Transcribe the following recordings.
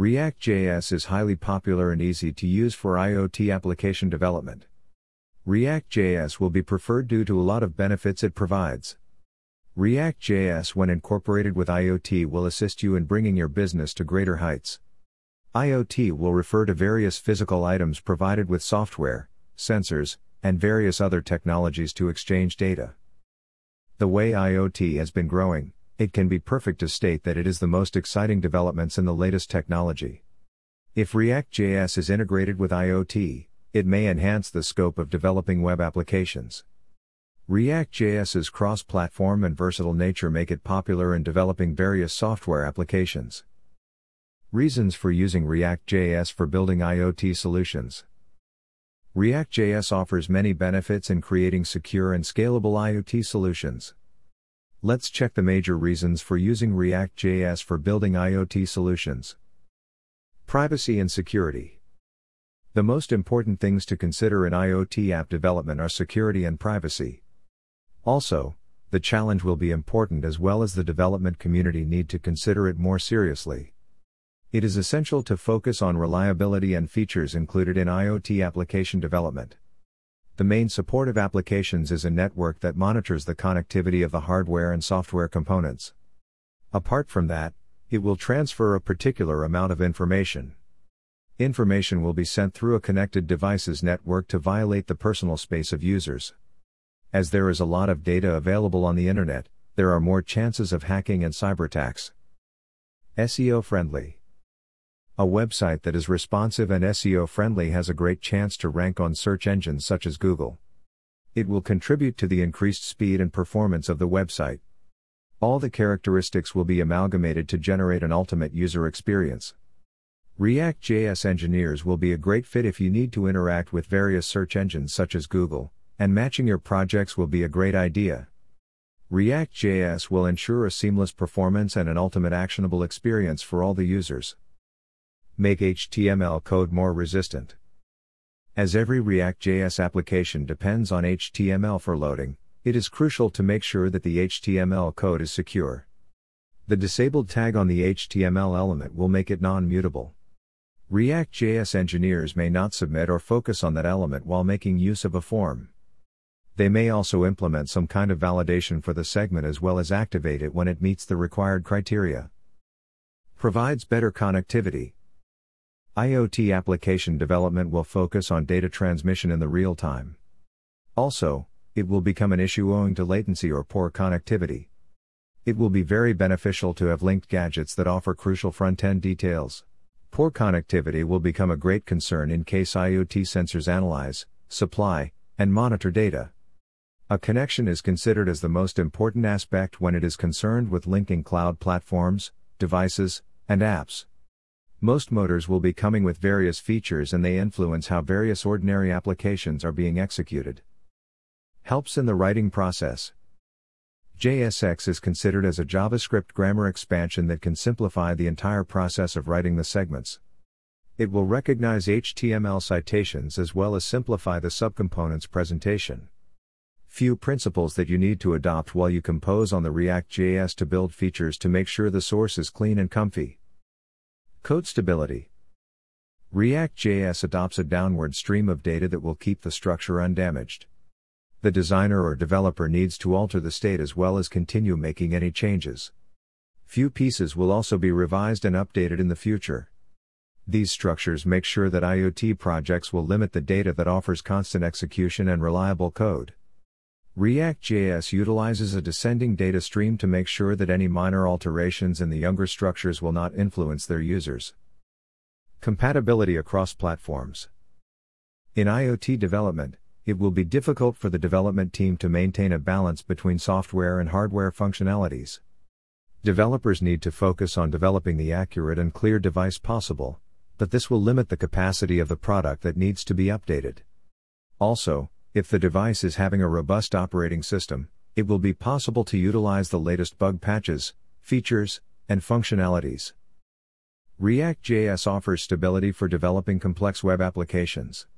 React.js is highly popular and easy to use for IoT application development. React.js will be preferred due to a lot of benefits it provides. React.js, when incorporated with IoT, will assist you in bringing your business to greater heights. IoT will refer to various physical items provided with software, sensors, and various other technologies to exchange data. The way IoT has been growing, it can be perfect to state that it is the most exciting developments in the latest technology. If React.js is integrated with IoT, it may enhance the scope of developing web applications. React.js's cross platform and versatile nature make it popular in developing various software applications. Reasons for using React.js for building IoT solutions. React.js offers many benefits in creating secure and scalable IoT solutions. Let's check the major reasons for using React.js for building IoT solutions. Privacy and security. The most important things to consider in IoT app development are security and privacy. Also, the challenge will be important as well as the development community need to consider it more seriously. It is essential to focus on reliability and features included in IoT application development. The main supportive applications is a network that monitors the connectivity of the hardware and software components. Apart from that, it will transfer a particular amount of information. Information will be sent through a connected devices network to violate the personal space of users. As there is a lot of data available on the internet, there are more chances of hacking and cyber attacks. SEO friendly. A website that is responsive and SEO friendly has a great chance to rank on search engines such as Google. It will contribute to the increased speed and performance of the website. All the characteristics will be amalgamated to generate an ultimate user experience. React.js engineers will be a great fit if you need to interact with various search engines such as Google, and matching your projects will be a great idea. React.js will ensure a seamless performance and an ultimate actionable experience for all the users make HTML code more resistant. As every React.js application depends on HTML for loading, it is crucial to make sure that the HTML code is secure. The disabled tag on the HTML element will make it non mutable. React.js engineers may not submit or focus on that element while making use of a form. They may also implement some kind of validation for the segment as well as activate it when it meets the required criteria. Provides better connectivity, IoT application development will focus on data transmission in the real time. Also, it will become an issue owing to latency or poor connectivity. It will be very beneficial to have linked gadgets that offer crucial front end details. Poor connectivity will become a great concern in case IoT sensors analyze, supply, and monitor data. A connection is considered as the most important aspect when it is concerned with linking cloud platforms, devices, and apps. Most motors will be coming with various features and they influence how various ordinary applications are being executed. Helps in the writing process. JSX is considered as a JavaScript grammar expansion that can simplify the entire process of writing the segments. It will recognize HTML citations as well as simplify the subcomponents presentation. Few principles that you need to adopt while you compose on the React.js to build features to make sure the source is clean and comfy. Code stability. React.js adopts a downward stream of data that will keep the structure undamaged. The designer or developer needs to alter the state as well as continue making any changes. Few pieces will also be revised and updated in the future. These structures make sure that IoT projects will limit the data that offers constant execution and reliable code. React.js utilizes a descending data stream to make sure that any minor alterations in the younger structures will not influence their users. Compatibility across platforms. In IoT development, it will be difficult for the development team to maintain a balance between software and hardware functionalities. Developers need to focus on developing the accurate and clear device possible, but this will limit the capacity of the product that needs to be updated. Also, if the device is having a robust operating system, it will be possible to utilize the latest bug patches, features, and functionalities. React.js offers stability for developing complex web applications.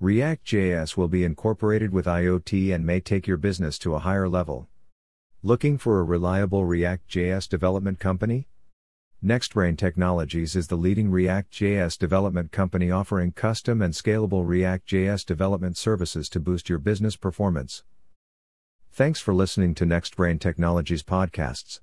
React.js will be incorporated with IoT and may take your business to a higher level. Looking for a reliable React.js development company? NextBrain Technologies is the leading React.js development company offering custom and scalable React.js development services to boost your business performance. Thanks for listening to NextBrain Technologies podcasts.